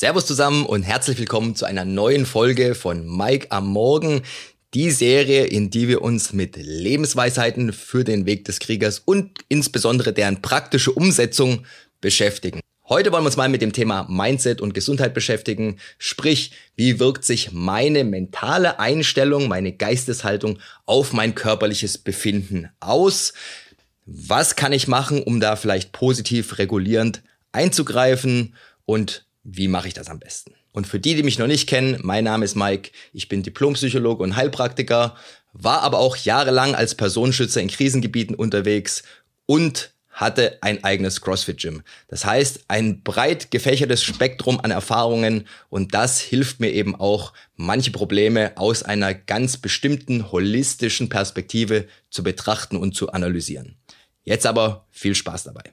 Servus zusammen und herzlich willkommen zu einer neuen Folge von Mike am Morgen. Die Serie, in die wir uns mit Lebensweisheiten für den Weg des Kriegers und insbesondere deren praktische Umsetzung beschäftigen. Heute wollen wir uns mal mit dem Thema Mindset und Gesundheit beschäftigen. Sprich, wie wirkt sich meine mentale Einstellung, meine Geisteshaltung auf mein körperliches Befinden aus? Was kann ich machen, um da vielleicht positiv regulierend einzugreifen? Und wie mache ich das am besten? Und für die, die mich noch nicht kennen, mein Name ist Mike, ich bin Diplompsychologe und Heilpraktiker, war aber auch jahrelang als Personenschützer in Krisengebieten unterwegs und hatte ein eigenes CrossFit-Gym. Das heißt, ein breit gefächertes Spektrum an Erfahrungen und das hilft mir eben auch, manche Probleme aus einer ganz bestimmten holistischen Perspektive zu betrachten und zu analysieren. Jetzt aber viel Spaß dabei.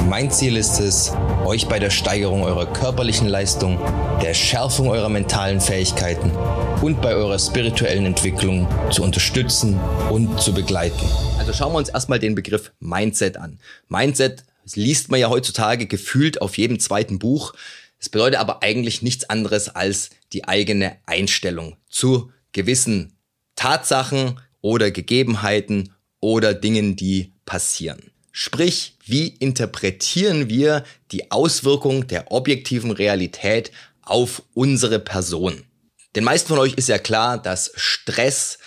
Mein Ziel ist es, euch bei der Steigerung eurer körperlichen Leistung, der Schärfung eurer mentalen Fähigkeiten und bei eurer spirituellen Entwicklung zu unterstützen und zu begleiten. Also schauen wir uns erstmal den Begriff Mindset an. Mindset liest man ja heutzutage gefühlt auf jedem zweiten Buch. Es bedeutet aber eigentlich nichts anderes als die eigene Einstellung zu gewissen Tatsachen oder Gegebenheiten oder Dingen, die passieren. Sprich, wie interpretieren wir die Auswirkung der objektiven Realität auf unsere Person? Den meisten von euch ist ja klar, dass Stress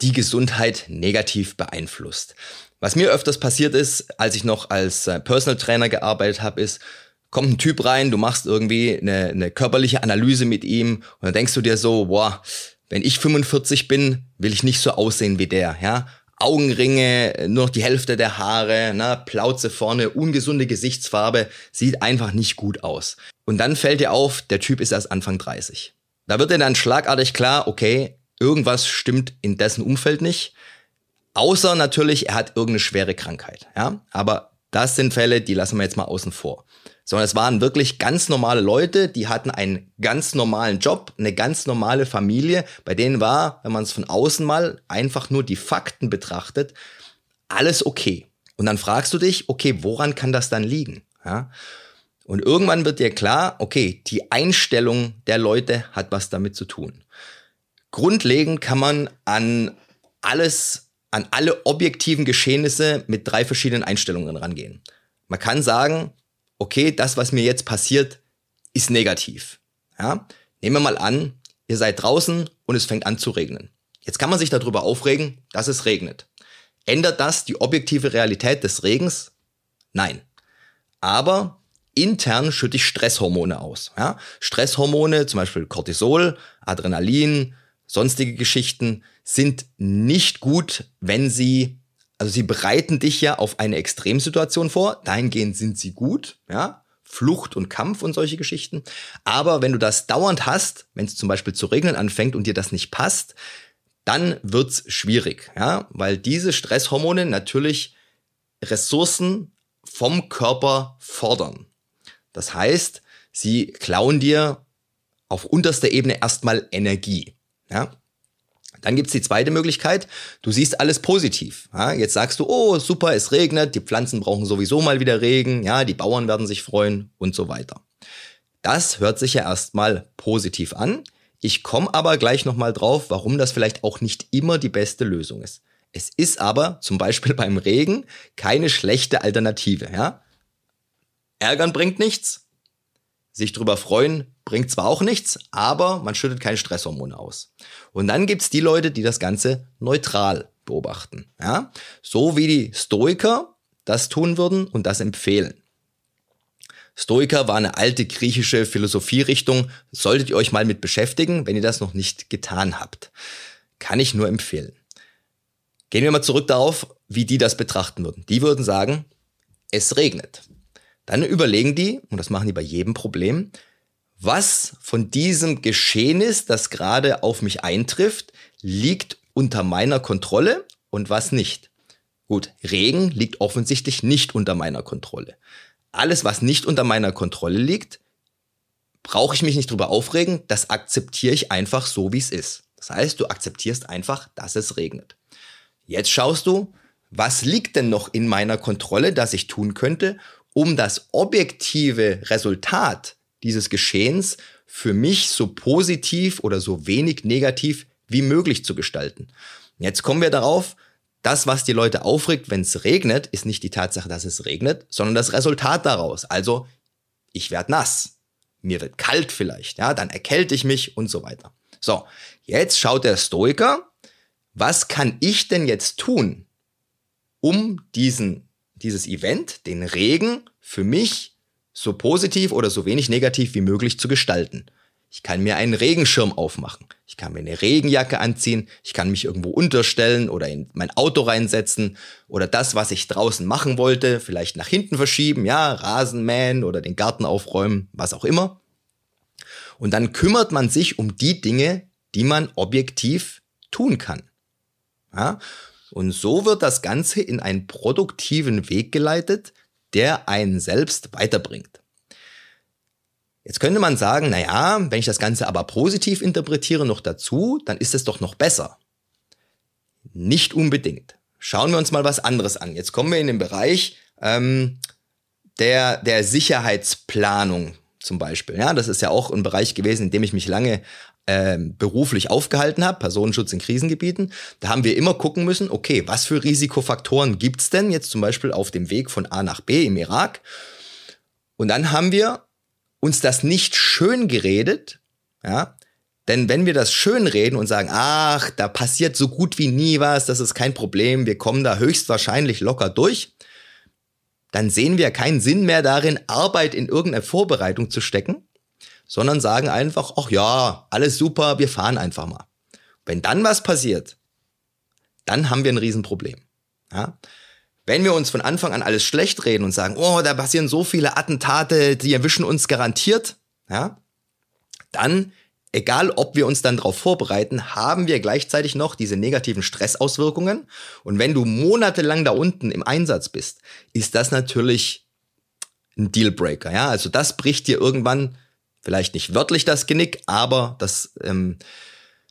die Gesundheit negativ beeinflusst. Was mir öfters passiert ist, als ich noch als äh, Personal Trainer gearbeitet habe, ist, kommt ein Typ rein, du machst irgendwie eine, eine körperliche Analyse mit ihm und dann denkst du dir so, boah, wenn ich 45 bin, will ich nicht so aussehen wie der, ja. Augenringe, nur noch die Hälfte der Haare, ne, Plauze vorne, ungesunde Gesichtsfarbe, sieht einfach nicht gut aus. Und dann fällt dir auf, der Typ ist erst Anfang 30. Da wird dir dann schlagartig klar, okay, irgendwas stimmt in dessen Umfeld nicht. Außer natürlich, er hat irgendeine schwere Krankheit. Ja, aber das sind Fälle, die lassen wir jetzt mal außen vor. Sondern es waren wirklich ganz normale Leute, die hatten einen ganz normalen Job, eine ganz normale Familie. Bei denen war, wenn man es von außen mal einfach nur die Fakten betrachtet, alles okay. Und dann fragst du dich, okay, woran kann das dann liegen? Ja? Und irgendwann wird dir klar, okay, die Einstellung der Leute hat was damit zu tun. Grundlegend kann man an alles, an alle objektiven Geschehnisse mit drei verschiedenen Einstellungen rangehen. Man kann sagen, okay, das, was mir jetzt passiert, ist negativ. Ja? Nehmen wir mal an, ihr seid draußen und es fängt an zu regnen. Jetzt kann man sich darüber aufregen, dass es regnet. Ändert das die objektive Realität des Regens? Nein. Aber intern schütte ich Stresshormone aus. Ja? Stresshormone, zum Beispiel Cortisol, Adrenalin, sonstige Geschichten sind nicht gut, wenn sie, also sie bereiten dich ja auf eine Extremsituation vor. Dahingehend sind sie gut, ja. Flucht und Kampf und solche Geschichten. Aber wenn du das dauernd hast, wenn es zum Beispiel zu regnen anfängt und dir das nicht passt, dann wird's schwierig, ja, weil diese Stresshormone natürlich Ressourcen vom Körper fordern. Das heißt, sie klauen dir auf unterster Ebene erstmal Energie. Ja? Dann gibt's die zweite Möglichkeit, du siehst alles positiv. Ja? Jetzt sagst du, oh super, es regnet, die Pflanzen brauchen sowieso mal wieder Regen, ja, die Bauern werden sich freuen und so weiter. Das hört sich ja erstmal positiv an. Ich komme aber gleich nochmal drauf, warum das vielleicht auch nicht immer die beste Lösung ist. Es ist aber zum Beispiel beim Regen keine schlechte Alternative. Ja? Ärgern bringt nichts, sich drüber freuen bringt zwar auch nichts, aber man schüttet keine Stresshormone aus. Und dann gibt's die Leute, die das Ganze neutral beobachten. Ja? So wie die Stoiker das tun würden und das empfehlen. Stoiker war eine alte griechische Philosophierichtung, solltet ihr euch mal mit beschäftigen, wenn ihr das noch nicht getan habt. Kann ich nur empfehlen. Gehen wir mal zurück darauf, wie die das betrachten würden. Die würden sagen, es regnet. Dann überlegen die, und das machen die bei jedem Problem, was von diesem Geschehen ist, das gerade auf mich eintrifft, liegt unter meiner Kontrolle und was nicht. Gut, Regen liegt offensichtlich nicht unter meiner Kontrolle. Alles, was nicht unter meiner Kontrolle liegt, brauche ich mich nicht drüber aufregen, das akzeptiere ich einfach so, wie es ist. Das heißt, du akzeptierst einfach, dass es regnet. Jetzt schaust du, was liegt denn noch in meiner Kontrolle, das ich tun könnte, um das objektive Resultat dieses Geschehens für mich so positiv oder so wenig negativ wie möglich zu gestalten. Jetzt kommen wir darauf, das, was die Leute aufregt, wenn es regnet, ist nicht die Tatsache, dass es regnet, sondern das Resultat daraus. Also, ich werde nass. Mir wird kalt vielleicht, ja, dann erkälte ich mich und so weiter. So, jetzt schaut der Stoiker, was kann ich denn jetzt tun, um diesen, dieses Event, den Regen, für mich so positiv oder so wenig negativ wie möglich zu gestalten. Ich kann mir einen Regenschirm aufmachen. Ich kann mir eine Regenjacke anziehen. Ich kann mich irgendwo unterstellen oder in mein Auto reinsetzen oder das, was ich draußen machen wollte, vielleicht nach hinten verschieben. Ja, Rasenmähen oder den Garten aufräumen, was auch immer. Und dann kümmert man sich um die Dinge, die man objektiv tun kann. Ja? Und so wird das Ganze in einen produktiven Weg geleitet, der einen selbst weiterbringt. Jetzt könnte man sagen, na ja, wenn ich das Ganze aber positiv interpretiere noch dazu, dann ist es doch noch besser. Nicht unbedingt. Schauen wir uns mal was anderes an. Jetzt kommen wir in den Bereich ähm, der, der Sicherheitsplanung zum Beispiel. Ja, das ist ja auch ein Bereich gewesen, in dem ich mich lange äh, beruflich aufgehalten habe, Personenschutz in Krisengebieten. Da haben wir immer gucken müssen, okay, was für Risikofaktoren gibt's denn jetzt zum Beispiel auf dem Weg von A nach B im Irak? Und dann haben wir uns das nicht schön geredet, ja, denn wenn wir das schön reden und sagen, ach, da passiert so gut wie nie was, das ist kein Problem, wir kommen da höchstwahrscheinlich locker durch, dann sehen wir keinen Sinn mehr darin, Arbeit in irgendeine Vorbereitung zu stecken, sondern sagen einfach, ach ja, alles super, wir fahren einfach mal. Wenn dann was passiert, dann haben wir ein Riesenproblem. Ja? Wenn wir uns von Anfang an alles schlecht reden und sagen, oh, da passieren so viele Attentate, die erwischen uns garantiert, ja, dann, egal ob wir uns dann darauf vorbereiten, haben wir gleichzeitig noch diese negativen Stressauswirkungen. Und wenn du monatelang da unten im Einsatz bist, ist das natürlich ein Dealbreaker. Ja, also das bricht dir irgendwann vielleicht nicht wörtlich das Genick, aber das ähm,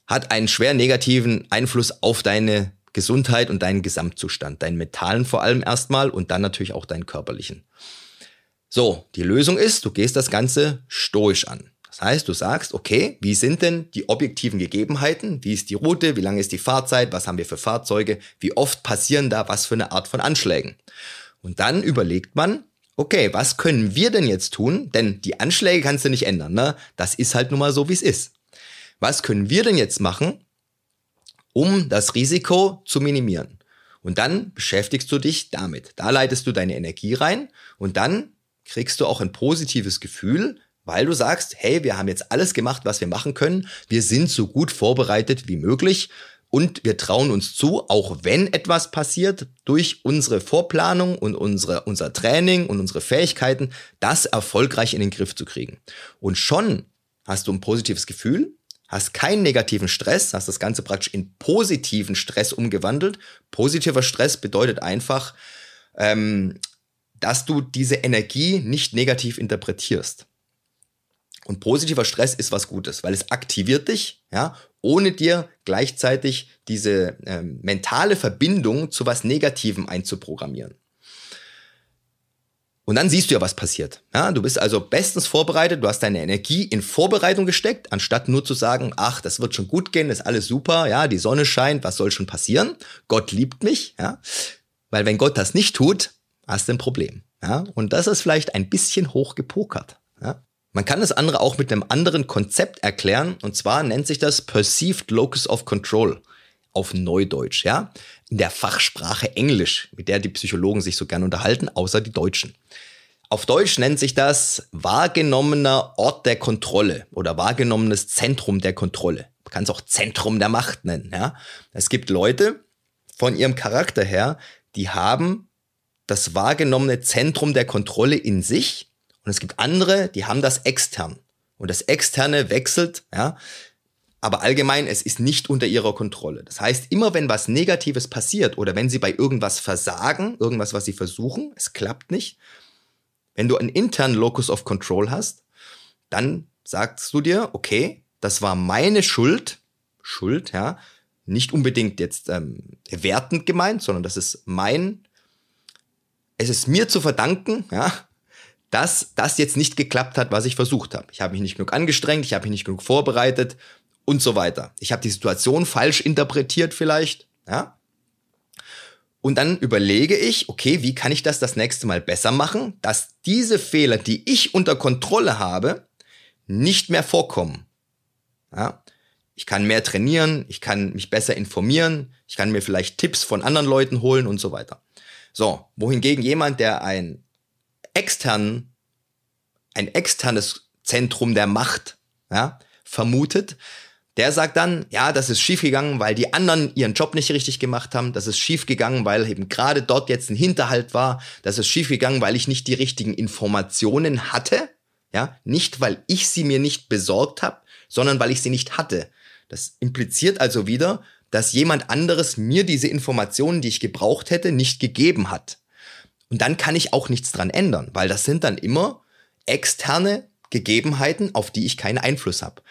hat einen schwer negativen Einfluss auf deine Gesundheit und deinen Gesamtzustand, deinen mentalen vor allem erstmal und dann natürlich auch deinen körperlichen. So, die Lösung ist, du gehst das Ganze stoisch an. Das heißt, du sagst, okay, wie sind denn die objektiven Gegebenheiten? Wie ist die Route? Wie lange ist die Fahrzeit? Was haben wir für Fahrzeuge? Wie oft passieren da was für eine Art von Anschlägen? Und dann überlegt man, okay, was können wir denn jetzt tun? Denn die Anschläge kannst du nicht ändern, ne? Das ist halt nun mal so, wie es ist. Was können wir denn jetzt machen, um das Risiko zu minimieren. Und dann beschäftigst du dich damit. Da leitest du deine Energie rein und dann kriegst du auch ein positives Gefühl, weil du sagst, hey, wir haben jetzt alles gemacht, was wir machen können. Wir sind so gut vorbereitet wie möglich und wir trauen uns zu, auch wenn etwas passiert, durch unsere Vorplanung und unsere, unser Training und unsere Fähigkeiten, das erfolgreich in den Griff zu kriegen. Und schon hast du ein positives Gefühl, hast keinen negativen Stress, hast das Ganze praktisch in positiven Stress umgewandelt. Positiver Stress bedeutet einfach, ähm, dass du diese Energie nicht negativ interpretierst. Und positiver Stress ist was Gutes, weil es aktiviert dich, ja, ohne dir gleichzeitig diese ähm, mentale Verbindung zu was Negativem einzuprogrammieren. Und dann siehst du ja, was passiert. Ja, du bist also bestens vorbereitet, du hast deine Energie in Vorbereitung gesteckt, anstatt nur zu sagen, ach, das wird schon gut gehen, ist alles super, ja, die Sonne scheint, was soll schon passieren? Gott liebt mich, ja. Weil wenn Gott das nicht tut, hast du ein Problem. Ja, und das ist vielleicht ein bisschen hoch gepokert. Ja. Man kann das andere auch mit einem anderen Konzept erklären, und zwar nennt sich das Perceived Locus of Control auf Neudeutsch, ja, in der Fachsprache Englisch, mit der die Psychologen sich so gern unterhalten, außer die Deutschen. Auf Deutsch nennt sich das wahrgenommener Ort der Kontrolle oder wahrgenommenes Zentrum der Kontrolle. Man kann es auch Zentrum der Macht nennen, ja. Es gibt Leute von ihrem Charakter her, die haben das wahrgenommene Zentrum der Kontrolle in sich und es gibt andere, die haben das extern. und das Externe wechselt, ja. Aber allgemein, es ist nicht unter ihrer Kontrolle. Das heißt, immer wenn was Negatives passiert oder wenn sie bei irgendwas versagen, irgendwas, was sie versuchen, es klappt nicht, wenn du einen internen Locus of Control hast, dann sagst du dir, okay, das war meine Schuld, Schuld, ja, nicht unbedingt jetzt ähm, wertend gemeint, sondern das ist mein, es ist mir zu verdanken, ja, dass das jetzt nicht geklappt hat, was ich versucht habe. Ich habe mich nicht genug angestrengt, ich habe mich nicht genug vorbereitet und so weiter. Ich habe die Situation falsch interpretiert vielleicht, ja. Und dann überlege ich, okay, wie kann ich das das nächste Mal besser machen, dass diese Fehler, die ich unter Kontrolle habe, nicht mehr vorkommen. Ja? Ich kann mehr trainieren, ich kann mich besser informieren, ich kann mir vielleicht Tipps von anderen Leuten holen und so weiter. So, wohingegen jemand, der ein externen, ein externes Zentrum der Macht ja, vermutet, der sagt dann, ja, das ist schiefgegangen, weil die anderen ihren Job nicht richtig gemacht haben. Das ist schiefgegangen, weil eben gerade dort jetzt ein Hinterhalt war. Das ist schiefgegangen, weil ich nicht die richtigen Informationen hatte. Ja, nicht weil ich sie mir nicht besorgt habe, sondern weil ich sie nicht hatte. Das impliziert also wieder, dass jemand anderes mir diese Informationen, die ich gebraucht hätte, nicht gegeben hat. Und dann kann ich auch nichts dran ändern, weil das sind dann immer externe Gegebenheiten, auf die ich keinen Einfluss habe.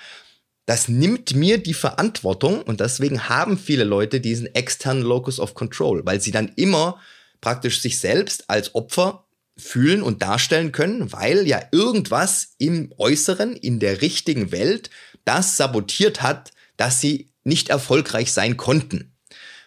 Das nimmt mir die Verantwortung und deswegen haben viele Leute diesen externen Locus of Control, weil sie dann immer praktisch sich selbst als Opfer fühlen und darstellen können, weil ja irgendwas im Äußeren, in der richtigen Welt, das sabotiert hat, dass sie nicht erfolgreich sein konnten.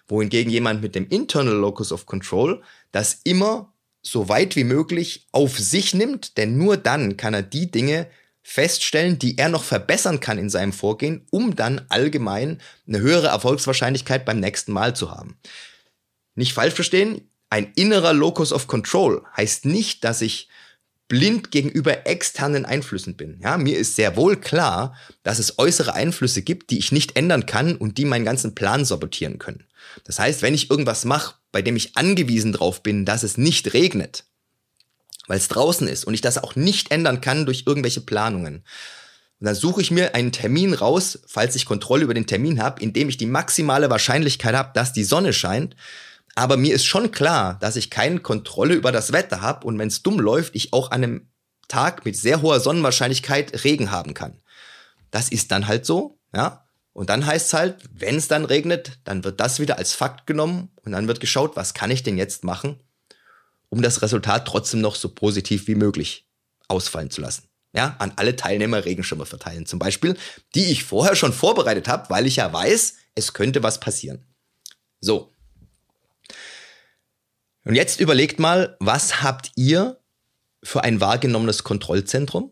Wohingegen jemand mit dem Internal Locus of Control das immer so weit wie möglich auf sich nimmt, denn nur dann kann er die Dinge feststellen, die er noch verbessern kann in seinem Vorgehen, um dann allgemein eine höhere Erfolgswahrscheinlichkeit beim nächsten Mal zu haben. Nicht falsch verstehen, ein innerer Locus of Control heißt nicht, dass ich blind gegenüber externen Einflüssen bin. Ja, mir ist sehr wohl klar, dass es äußere Einflüsse gibt, die ich nicht ändern kann und die meinen ganzen Plan sabotieren können. Das heißt, wenn ich irgendwas mache, bei dem ich angewiesen drauf bin, dass es nicht regnet, weil es draußen ist und ich das auch nicht ändern kann durch irgendwelche Planungen. Dann suche ich mir einen Termin raus, falls ich Kontrolle über den Termin habe, in dem ich die maximale Wahrscheinlichkeit habe, dass die Sonne scheint, aber mir ist schon klar, dass ich keine Kontrolle über das Wetter habe und wenn es dumm läuft, ich auch an einem Tag mit sehr hoher Sonnenwahrscheinlichkeit Regen haben kann. Das ist dann halt so, ja. Und dann heißt es halt, wenn es dann regnet, dann wird das wieder als Fakt genommen und dann wird geschaut, was kann ich denn jetzt machen, um das Resultat trotzdem noch so positiv wie möglich ausfallen zu lassen. Ja, an alle Teilnehmer Regenschirme verteilen zum Beispiel, die ich vorher schon vorbereitet habe, weil ich ja weiß, es könnte was passieren. So, und jetzt überlegt mal, was habt ihr für ein wahrgenommenes Kontrollzentrum?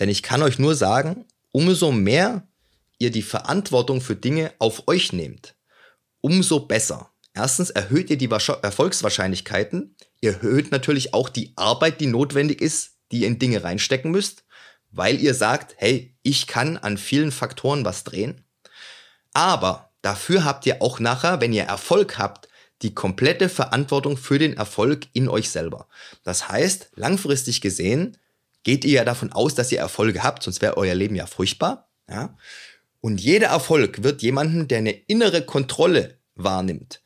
Denn ich kann euch nur sagen, umso mehr ihr die Verantwortung für Dinge auf euch nehmt, umso besser. Erstens erhöht ihr die Erfolgswahrscheinlichkeiten, ihr erhöht natürlich auch die Arbeit, die notwendig ist, die ihr in Dinge reinstecken müsst, weil ihr sagt, hey, ich kann an vielen Faktoren was drehen. Aber dafür habt ihr auch nachher, wenn ihr Erfolg habt, die komplette Verantwortung für den Erfolg in euch selber. Das heißt, langfristig gesehen geht ihr ja davon aus, dass ihr Erfolge habt, sonst wäre euer Leben ja furchtbar. Ja? Und jeder Erfolg wird jemanden, der eine innere Kontrolle wahrnimmt,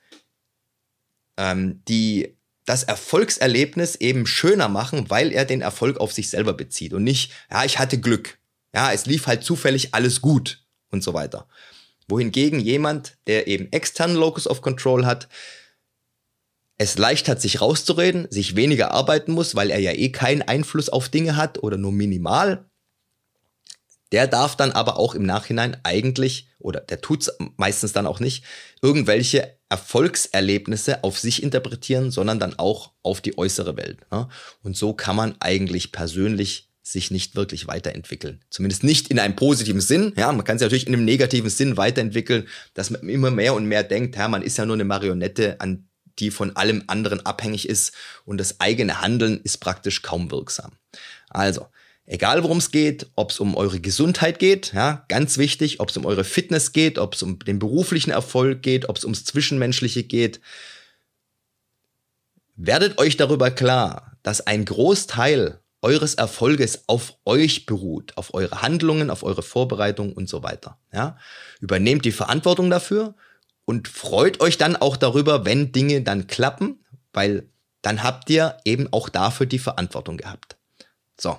ähm, die das Erfolgserlebnis eben schöner machen, weil er den Erfolg auf sich selber bezieht und nicht, ja, ich hatte Glück. Ja, es lief halt zufällig alles gut und so weiter. Wohingegen jemand, der eben externen Locus of Control hat, es leicht hat, sich rauszureden, sich weniger arbeiten muss, weil er ja eh keinen Einfluss auf Dinge hat oder nur minimal. Der darf dann aber auch im Nachhinein eigentlich, oder der tut's meistens dann auch nicht, irgendwelche Erfolgserlebnisse auf sich interpretieren, sondern dann auch auf die äußere Welt. Ne? Und so kann man eigentlich persönlich sich nicht wirklich weiterentwickeln. Zumindest nicht in einem positiven Sinn. Ja, man kann sich natürlich in einem negativen Sinn weiterentwickeln, dass man immer mehr und mehr denkt, ja, man ist ja nur eine Marionette, an die von allem anderen abhängig ist und das eigene Handeln ist praktisch kaum wirksam. Also, egal worum es geht, ob es um eure Gesundheit geht, ja, ganz wichtig, ob es um eure Fitness geht, ob es um den beruflichen Erfolg geht, ob es ums Zwischenmenschliche geht, werdet euch darüber klar, dass ein Großteil eures Erfolges auf euch beruht, auf eure Handlungen, auf eure Vorbereitung und so weiter. Ja? Übernehmt die Verantwortung dafür und freut euch dann auch darüber, wenn Dinge dann klappen, weil dann habt ihr eben auch dafür die Verantwortung gehabt. So.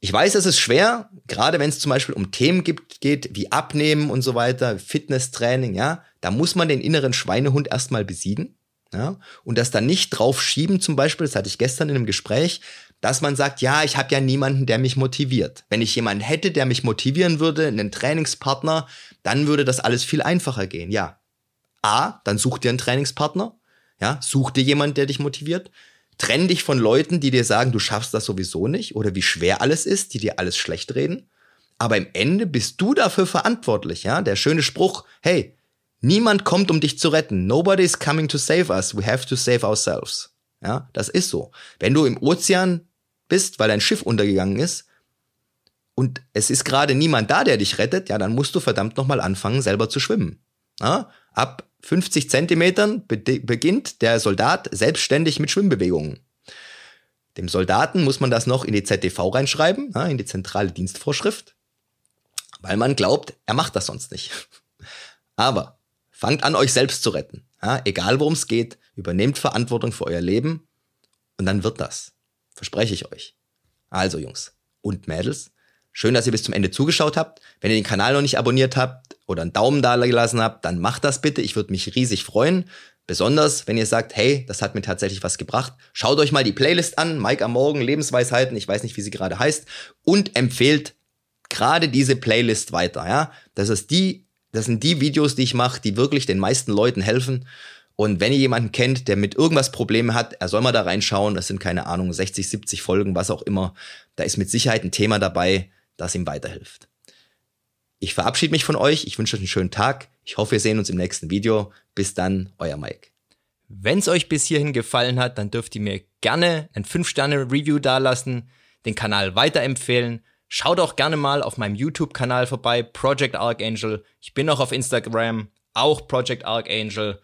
Ich weiß, es ist schwer, gerade wenn es zum Beispiel um Themen gibt, geht, wie Abnehmen und so weiter, Fitnesstraining, ja, da muss man den inneren Schweinehund erstmal besiegen. Ja, und das dann nicht drauf schieben, zum Beispiel, das hatte ich gestern in einem Gespräch, dass man sagt, ja, ich habe ja niemanden, der mich motiviert. Wenn ich jemanden hätte, der mich motivieren würde, einen Trainingspartner, dann würde das alles viel einfacher gehen. Ja. A, dann such dir einen Trainingspartner. Ja, such dir jemanden, der dich motiviert. Trenn dich von Leuten, die dir sagen, du schaffst das sowieso nicht oder wie schwer alles ist, die dir alles schlecht reden. Aber im Ende bist du dafür verantwortlich, ja? Der schöne Spruch, hey, niemand kommt, um dich zu retten. Nobody is coming to save us. We have to save ourselves. Ja, das ist so. Wenn du im Ozean bist, weil dein Schiff untergegangen ist und es ist gerade niemand da, der dich rettet, ja, dann musst du verdammt nochmal anfangen, selber zu schwimmen. Ja? Ab 50 Zentimetern be beginnt der Soldat selbstständig mit Schwimmbewegungen. Dem Soldaten muss man das noch in die ZDV reinschreiben, ja, in die zentrale Dienstvorschrift, weil man glaubt, er macht das sonst nicht. Aber fangt an, euch selbst zu retten. Egal worum es geht, übernehmt Verantwortung für euer Leben und dann wird das. Verspreche ich euch. Also Jungs und Mädels, schön, dass ihr bis zum Ende zugeschaut habt. Wenn ihr den Kanal noch nicht abonniert habt oder einen Daumen da gelassen habt, dann macht das bitte. Ich würde mich riesig freuen. Besonders, wenn ihr sagt, hey, das hat mir tatsächlich was gebracht. Schaut euch mal die Playlist an, Mike am Morgen, Lebensweisheiten, ich weiß nicht, wie sie gerade heißt, und empfehlt gerade diese Playlist weiter, ja. Das ist die, das sind die Videos, die ich mache, die wirklich den meisten Leuten helfen. Und wenn ihr jemanden kennt, der mit irgendwas Probleme hat, er soll mal da reinschauen. Das sind keine Ahnung, 60, 70 Folgen, was auch immer. Da ist mit Sicherheit ein Thema dabei, das ihm weiterhilft. Ich verabschiede mich von euch. Ich wünsche euch einen schönen Tag. Ich hoffe, wir sehen uns im nächsten Video. Bis dann, euer Mike. Wenn es euch bis hierhin gefallen hat, dann dürft ihr mir gerne ein 5-Sterne-Review dalassen, den Kanal weiterempfehlen. Schaut auch gerne mal auf meinem YouTube-Kanal vorbei, Project Archangel. Ich bin auch auf Instagram, auch Project Archangel.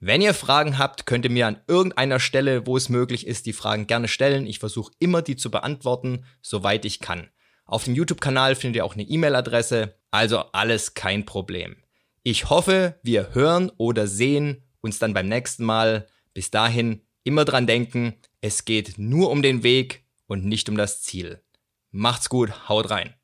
Wenn ihr Fragen habt, könnt ihr mir an irgendeiner Stelle, wo es möglich ist, die Fragen gerne stellen. Ich versuche immer, die zu beantworten, soweit ich kann. Auf dem YouTube-Kanal findet ihr auch eine E-Mail-Adresse, also alles kein Problem. Ich hoffe, wir hören oder sehen uns dann beim nächsten Mal. Bis dahin immer dran denken, es geht nur um den Weg und nicht um das Ziel. Macht's gut, haut rein.